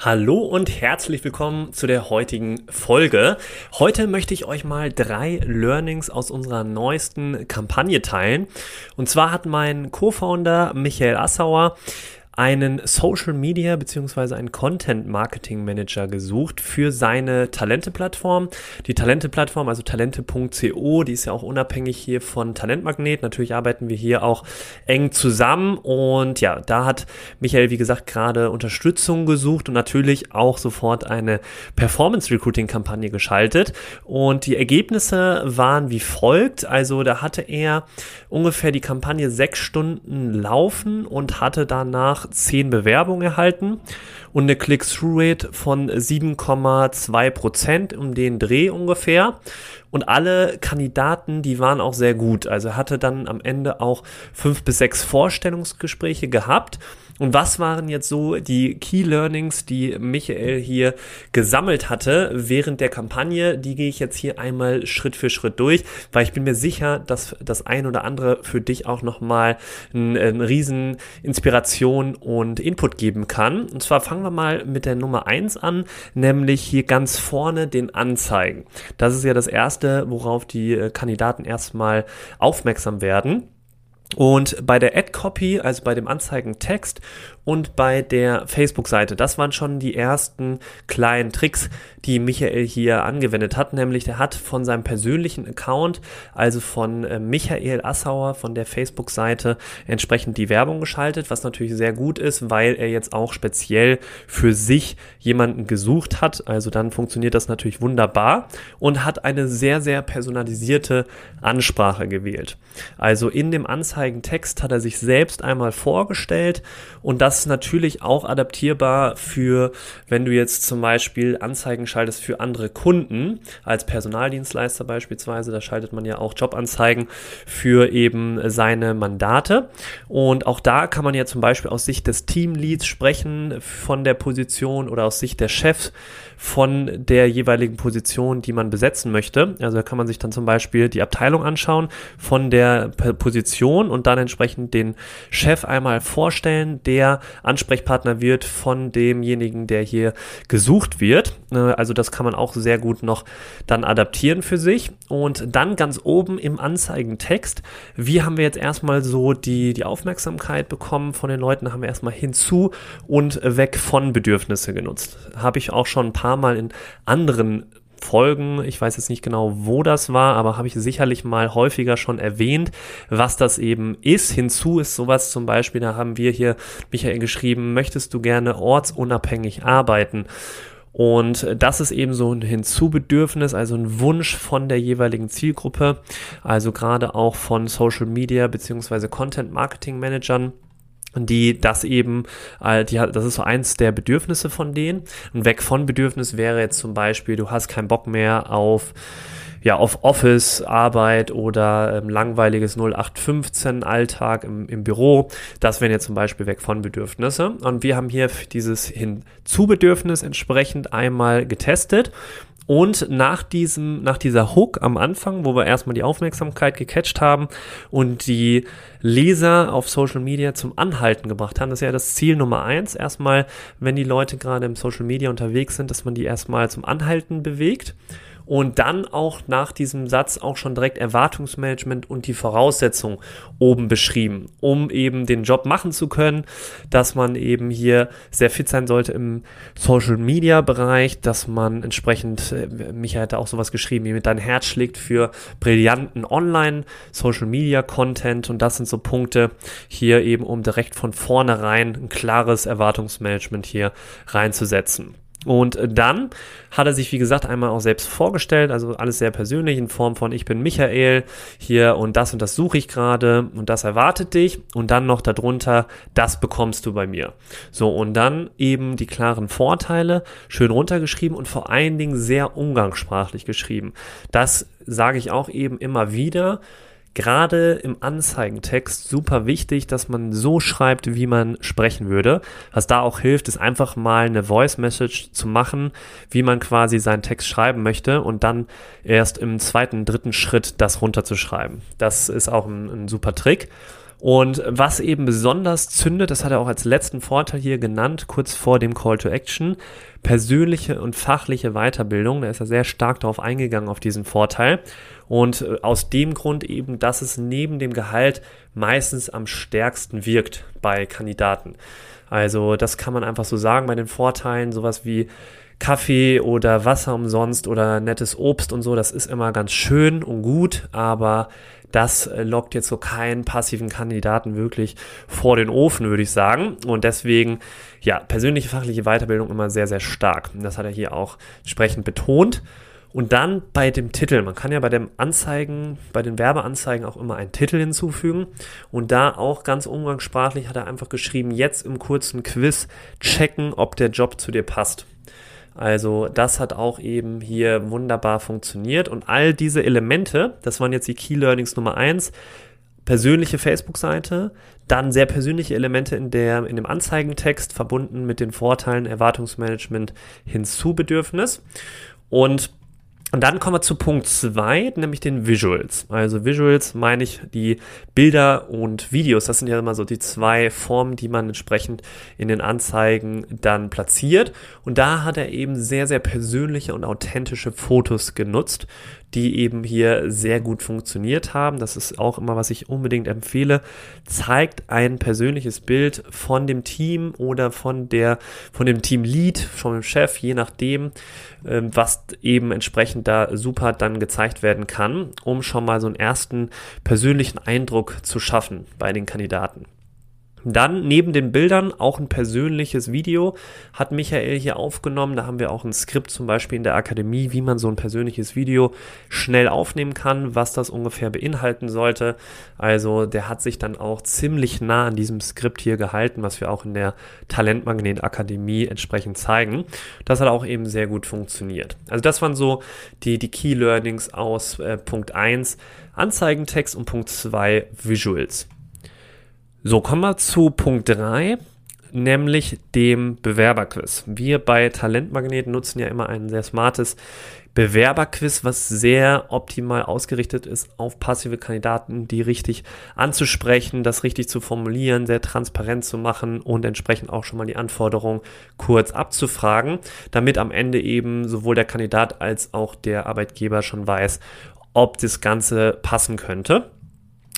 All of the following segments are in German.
Hallo und herzlich willkommen zu der heutigen Folge. Heute möchte ich euch mal drei Learnings aus unserer neuesten Kampagne teilen. Und zwar hat mein Co-Founder Michael Assauer einen Social Media bzw. einen Content Marketing Manager gesucht für seine Talente-Plattform. Die Talente-Plattform, also talente.co, die ist ja auch unabhängig hier von Talentmagnet. Natürlich arbeiten wir hier auch eng zusammen und ja, da hat Michael, wie gesagt, gerade Unterstützung gesucht und natürlich auch sofort eine Performance Recruiting Kampagne geschaltet. Und die Ergebnisse waren wie folgt. Also da hatte er ungefähr die Kampagne sechs Stunden laufen und hatte danach 10 Bewerbungen erhalten und eine Click-Through-Rate von 7,2 Prozent um den Dreh ungefähr. Und alle Kandidaten, die waren auch sehr gut. Also hatte dann am Ende auch fünf bis sechs Vorstellungsgespräche gehabt. Und was waren jetzt so die Key Learnings, die Michael hier gesammelt hatte während der Kampagne? Die gehe ich jetzt hier einmal Schritt für Schritt durch, weil ich bin mir sicher, dass das ein oder andere für dich auch nochmal eine ein riesen Inspiration und Input geben kann. Und zwar fangen wir mal mit der Nummer eins an, nämlich hier ganz vorne den Anzeigen. Das ist ja das erste, worauf die äh, Kandidaten erstmal aufmerksam werden. Und bei der Ad-Copy, also bei dem Anzeigentext und bei der Facebook-Seite, das waren schon die ersten kleinen Tricks, die Michael hier angewendet hat. Nämlich, der hat von seinem persönlichen Account, also von äh, Michael Assauer von der Facebook-Seite, entsprechend die Werbung geschaltet, was natürlich sehr gut ist, weil er jetzt auch speziell für sich jemanden gesucht hat. Also dann funktioniert das natürlich wunderbar und hat eine sehr, sehr personalisierte Ansprache gewählt. Also in dem Anzeigen Anzeigentext hat er sich selbst einmal vorgestellt. Und das ist natürlich auch adaptierbar für, wenn du jetzt zum Beispiel Anzeigen schaltest für andere Kunden, als Personaldienstleister beispielsweise, da schaltet man ja auch Jobanzeigen für eben seine Mandate. Und auch da kann man ja zum Beispiel aus Sicht des Teamleads sprechen von der Position oder aus Sicht der Chefs von der jeweiligen Position, die man besetzen möchte. Also da kann man sich dann zum Beispiel die Abteilung anschauen von der Position und dann entsprechend den Chef einmal vorstellen, der Ansprechpartner wird von demjenigen, der hier gesucht wird. Äh, also das kann man auch sehr gut noch dann adaptieren für sich. Und dann ganz oben im Anzeigentext, wie haben wir jetzt erstmal so die, die Aufmerksamkeit bekommen von den Leuten, haben wir erstmal hinzu und weg von Bedürfnisse genutzt. Habe ich auch schon ein paar paar Mal in anderen Folgen, ich weiß jetzt nicht genau, wo das war, aber habe ich sicherlich mal häufiger schon erwähnt, was das eben ist. Hinzu ist sowas zum Beispiel, da haben wir hier Michael geschrieben, möchtest du gerne ortsunabhängig arbeiten? Und das ist eben so ein Hinzubedürfnis, also ein Wunsch von der jeweiligen Zielgruppe, also gerade auch von Social Media beziehungsweise Content Marketing Managern die das eben, äh, die, das ist so eins der Bedürfnisse von denen. Und weg von Bedürfnis wäre jetzt zum Beispiel, du hast keinen Bock mehr auf ja, auf Office, Arbeit oder ähm, langweiliges 0815 Alltag im, im Büro. Das wären jetzt zum Beispiel weg von Bedürfnisse. Und wir haben hier dieses Hinzubedürfnis entsprechend einmal getestet und nach diesem, nach dieser Hook am Anfang, wo wir erstmal die Aufmerksamkeit gecatcht haben und die Leser auf Social Media zum Anhalten gebracht haben, das ist ja das Ziel Nummer eins. Erstmal, wenn die Leute gerade im Social Media unterwegs sind, dass man die erstmal zum Anhalten bewegt und dann auch nach diesem Satz auch schon direkt Erwartungsmanagement und die Voraussetzungen oben beschrieben, um eben den Job machen zu können, dass man eben hier sehr fit sein sollte im Social Media Bereich, dass man entsprechend, äh, Michael hat da auch sowas geschrieben, wie mit dein Herz schlägt für brillanten Online Social Media Content und das sind so Punkte hier eben, um direkt von vornherein ein klares Erwartungsmanagement hier reinzusetzen. Und dann hat er sich, wie gesagt, einmal auch selbst vorgestellt, also alles sehr persönlich in Form von ich bin Michael hier und das und das suche ich gerade und das erwartet dich und dann noch darunter, das bekommst du bei mir. So und dann eben die klaren Vorteile schön runtergeschrieben und vor allen Dingen sehr umgangssprachlich geschrieben. Das sage ich auch eben immer wieder gerade im Anzeigentext super wichtig, dass man so schreibt, wie man sprechen würde. Was da auch hilft, ist einfach mal eine Voice Message zu machen, wie man quasi seinen Text schreiben möchte und dann erst im zweiten, dritten Schritt das runterzuschreiben. Das ist auch ein, ein super Trick. Und was eben besonders zündet, das hat er auch als letzten Vorteil hier genannt, kurz vor dem Call to Action, persönliche und fachliche Weiterbildung. Da ist er sehr stark darauf eingegangen, auf diesen Vorteil. Und äh, aus dem Grund eben, dass es neben dem Gehalt meistens am stärksten wirkt bei Kandidaten. Also das kann man einfach so sagen bei den Vorteilen, sowas wie Kaffee oder Wasser umsonst oder nettes Obst und so, das ist immer ganz schön und gut, aber das lockt jetzt so keinen passiven Kandidaten wirklich vor den Ofen, würde ich sagen. Und deswegen, ja, persönliche fachliche Weiterbildung immer sehr, sehr stark. Und das hat er hier auch entsprechend betont. Und dann bei dem Titel, man kann ja bei den Anzeigen, bei den Werbeanzeigen auch immer einen Titel hinzufügen. Und da auch ganz umgangssprachlich hat er einfach geschrieben, jetzt im kurzen Quiz checken, ob der Job zu dir passt. Also das hat auch eben hier wunderbar funktioniert. Und all diese Elemente, das waren jetzt die Key Learnings Nummer eins, persönliche Facebook-Seite, dann sehr persönliche Elemente in, der, in dem Anzeigentext verbunden mit den Vorteilen Erwartungsmanagement hinzubedürfnis und und dann kommen wir zu Punkt 2, nämlich den Visuals. Also Visuals meine ich die Bilder und Videos. Das sind ja immer so die zwei Formen, die man entsprechend in den Anzeigen dann platziert. Und da hat er eben sehr, sehr persönliche und authentische Fotos genutzt, die eben hier sehr gut funktioniert haben. Das ist auch immer, was ich unbedingt empfehle. Zeigt ein persönliches Bild von dem Team oder von der, von dem Teamlead, von dem Chef, je nachdem, ähm, was eben entsprechend da super dann gezeigt werden kann, um schon mal so einen ersten persönlichen Eindruck zu schaffen bei den Kandidaten. Dann neben den Bildern auch ein persönliches Video hat Michael hier aufgenommen. Da haben wir auch ein Skript zum Beispiel in der Akademie, wie man so ein persönliches Video schnell aufnehmen kann, was das ungefähr beinhalten sollte. Also der hat sich dann auch ziemlich nah an diesem Skript hier gehalten, was wir auch in der Talentmagnet Akademie entsprechend zeigen. Das hat auch eben sehr gut funktioniert. Also das waren so die, die Key Learnings aus äh, Punkt 1 Anzeigentext und Punkt 2 Visuals. So, kommen wir zu Punkt 3, nämlich dem Bewerberquiz. Wir bei Talentmagnet nutzen ja immer ein sehr smartes Bewerberquiz, was sehr optimal ausgerichtet ist auf passive Kandidaten, die richtig anzusprechen, das richtig zu formulieren, sehr transparent zu machen und entsprechend auch schon mal die Anforderungen kurz abzufragen, damit am Ende eben sowohl der Kandidat als auch der Arbeitgeber schon weiß, ob das Ganze passen könnte.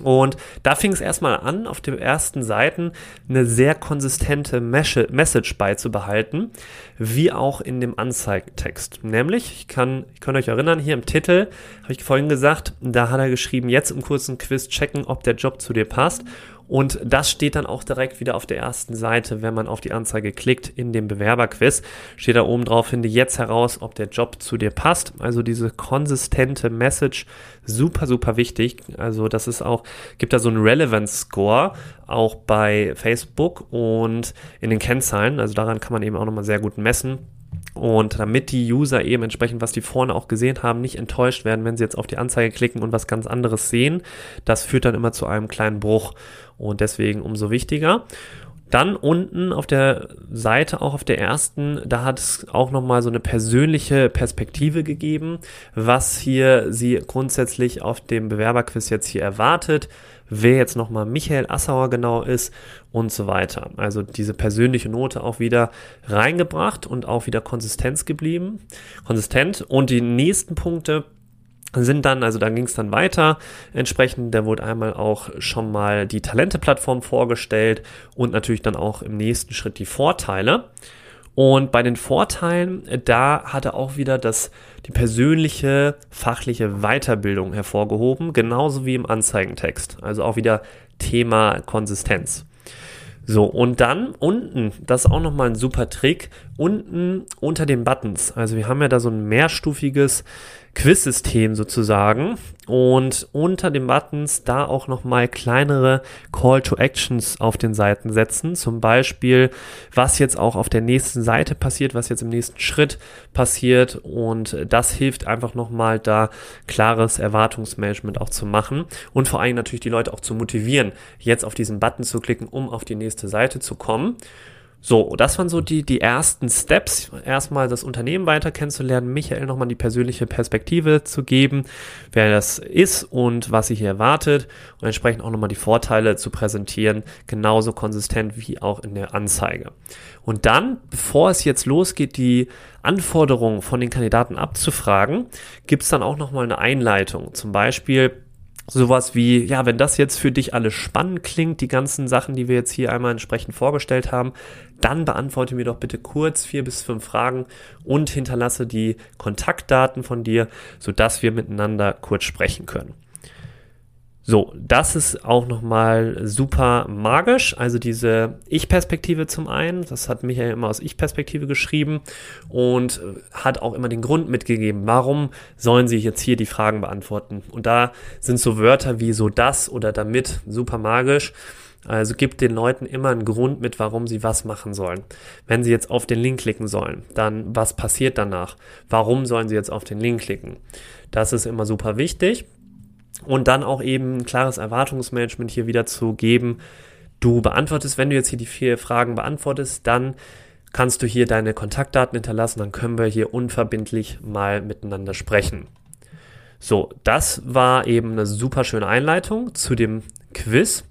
Und da fing es erstmal an, auf den ersten Seiten eine sehr konsistente Message beizubehalten, wie auch in dem Anzeigentext. Nämlich, ich kann, ich kann euch erinnern, hier im Titel habe ich vorhin gesagt, da hat er geschrieben, jetzt im kurzen Quiz checken, ob der Job zu dir passt. Und das steht dann auch direkt wieder auf der ersten Seite, wenn man auf die Anzeige klickt in dem Bewerberquiz. Steht da oben drauf, finde jetzt heraus, ob der Job zu dir passt. Also diese konsistente Message, super, super wichtig. Also das ist auch, gibt da so einen Relevance Score, auch bei Facebook und in den Kennzahlen. Also daran kann man eben auch nochmal sehr gut messen und damit die User eben entsprechend, was die vorne auch gesehen haben, nicht enttäuscht werden, wenn sie jetzt auf die Anzeige klicken und was ganz anderes sehen, das führt dann immer zu einem kleinen Bruch. Und deswegen umso wichtiger. Dann unten auf der Seite, auch auf der ersten, da hat es auch nochmal so eine persönliche Perspektive gegeben, was hier sie grundsätzlich auf dem Bewerberquiz jetzt hier erwartet, wer jetzt nochmal Michael Assauer genau ist und so weiter. Also diese persönliche Note auch wieder reingebracht und auch wieder Konsistenz geblieben, konsistent. Und die nächsten Punkte sind dann, also da ging es dann weiter. Entsprechend, da wurde einmal auch schon mal die Talente-Plattform vorgestellt und natürlich dann auch im nächsten Schritt die Vorteile. Und bei den Vorteilen, da hat er auch wieder das, die persönliche fachliche Weiterbildung hervorgehoben, genauso wie im Anzeigentext. Also auch wieder Thema Konsistenz. So, und dann unten, das ist auch nochmal ein super Trick, unten unter den Buttons. Also wir haben ja da so ein mehrstufiges Quiz-System sozusagen und unter den Buttons da auch nochmal kleinere Call to Actions auf den Seiten setzen. Zum Beispiel, was jetzt auch auf der nächsten Seite passiert, was jetzt im nächsten Schritt passiert und das hilft einfach nochmal da klares Erwartungsmanagement auch zu machen und vor allem natürlich die Leute auch zu motivieren, jetzt auf diesen Button zu klicken, um auf die nächste Seite zu kommen. So, das waren so die, die ersten Steps. Erstmal das Unternehmen weiter kennenzulernen, Michael nochmal die persönliche Perspektive zu geben, wer das ist und was sie hier erwartet und entsprechend auch nochmal die Vorteile zu präsentieren, genauso konsistent wie auch in der Anzeige. Und dann, bevor es jetzt losgeht, die Anforderungen von den Kandidaten abzufragen, gibt es dann auch nochmal eine Einleitung. Zum Beispiel, sowas wie, ja, wenn das jetzt für dich alles spannend klingt, die ganzen Sachen, die wir jetzt hier einmal entsprechend vorgestellt haben, dann beantworte mir doch bitte kurz vier bis fünf Fragen und hinterlasse die Kontaktdaten von dir, sodass wir miteinander kurz sprechen können. So, das ist auch nochmal super magisch. Also diese Ich-Perspektive zum einen, das hat Michael immer aus Ich-Perspektive geschrieben und hat auch immer den Grund mitgegeben, warum sollen sie jetzt hier die Fragen beantworten. Und da sind so Wörter wie so das oder damit super magisch. Also gibt den Leuten immer einen Grund mit, warum sie was machen sollen. Wenn sie jetzt auf den Link klicken sollen, dann was passiert danach? Warum sollen sie jetzt auf den Link klicken? Das ist immer super wichtig. Und dann auch eben ein klares Erwartungsmanagement hier wieder zu geben. Du beantwortest, wenn du jetzt hier die vier Fragen beantwortest, dann kannst du hier deine Kontaktdaten hinterlassen, dann können wir hier unverbindlich mal miteinander sprechen. So, das war eben eine super schöne Einleitung zu dem Quiz.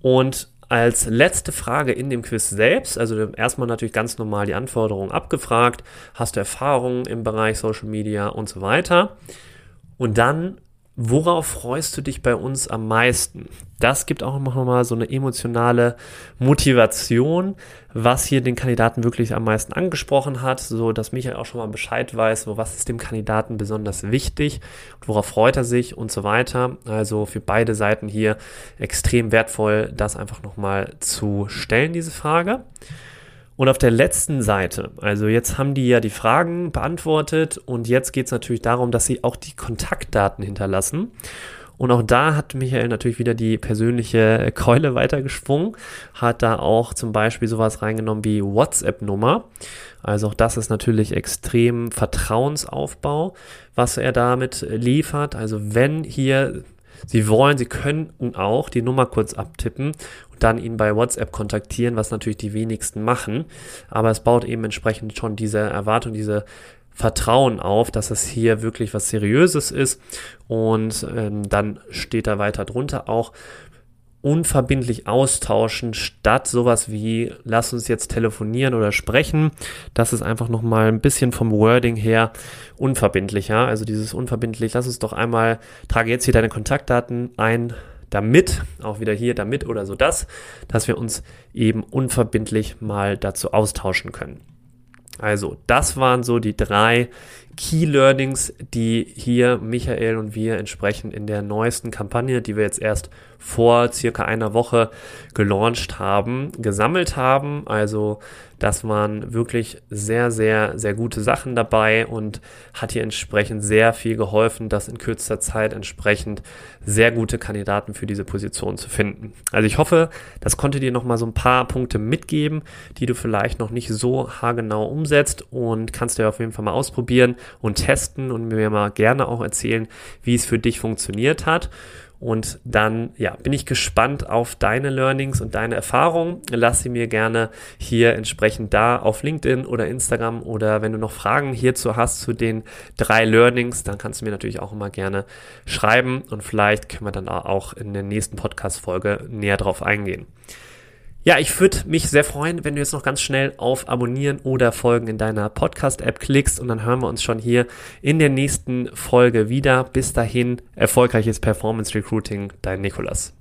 Und als letzte Frage in dem Quiz selbst, also erstmal natürlich ganz normal die Anforderungen abgefragt, hast du Erfahrungen im Bereich Social Media und so weiter. Und dann Worauf freust du dich bei uns am meisten? Das gibt auch nochmal so eine emotionale Motivation, was hier den Kandidaten wirklich am meisten angesprochen hat, so dass Michael auch schon mal Bescheid weiß, wo was ist dem Kandidaten besonders wichtig, worauf freut er sich und so weiter. Also für beide Seiten hier extrem wertvoll, das einfach nochmal zu stellen, diese Frage. Und auf der letzten Seite, also jetzt haben die ja die Fragen beantwortet und jetzt geht es natürlich darum, dass sie auch die Kontaktdaten hinterlassen. Und auch da hat Michael natürlich wieder die persönliche Keule weitergesprungen, hat da auch zum Beispiel sowas reingenommen wie WhatsApp-Nummer. Also auch das ist natürlich extrem Vertrauensaufbau, was er damit liefert. Also wenn hier Sie wollen, Sie könnten auch die Nummer kurz abtippen dann ihn bei WhatsApp kontaktieren, was natürlich die wenigsten machen. Aber es baut eben entsprechend schon diese Erwartung, diese Vertrauen auf, dass es hier wirklich was Seriöses ist. Und ähm, dann steht da weiter drunter auch, unverbindlich austauschen, statt sowas wie, lass uns jetzt telefonieren oder sprechen. Das ist einfach nochmal ein bisschen vom Wording her unverbindlicher. Also dieses unverbindlich, lass uns doch einmal, trage jetzt hier deine Kontaktdaten ein, damit, auch wieder hier damit oder so das, dass wir uns eben unverbindlich mal dazu austauschen können. Also, das waren so die drei Key Learnings, die hier Michael und wir entsprechend in der neuesten Kampagne, die wir jetzt erst vor circa einer Woche gelauncht haben, gesammelt haben. Also das waren wirklich sehr, sehr, sehr gute Sachen dabei und hat hier entsprechend sehr viel geholfen, das in kürzester Zeit entsprechend sehr gute Kandidaten für diese Position zu finden. Also ich hoffe, das konnte dir nochmal so ein paar Punkte mitgeben, die du vielleicht noch nicht so haargenau umsetzt und kannst dir auf jeden Fall mal ausprobieren und testen und mir mal gerne auch erzählen, wie es für dich funktioniert hat. Und dann, ja, bin ich gespannt auf deine Learnings und deine Erfahrungen. Lass sie mir gerne hier entsprechend da auf LinkedIn oder Instagram oder wenn du noch Fragen hierzu hast zu den drei Learnings, dann kannst du mir natürlich auch immer gerne schreiben und vielleicht können wir dann auch in der nächsten Podcast-Folge näher drauf eingehen. Ja, ich würde mich sehr freuen, wenn du jetzt noch ganz schnell auf Abonnieren oder Folgen in deiner Podcast-App klickst und dann hören wir uns schon hier in der nächsten Folge wieder. Bis dahin, erfolgreiches Performance Recruiting, dein Nikolas.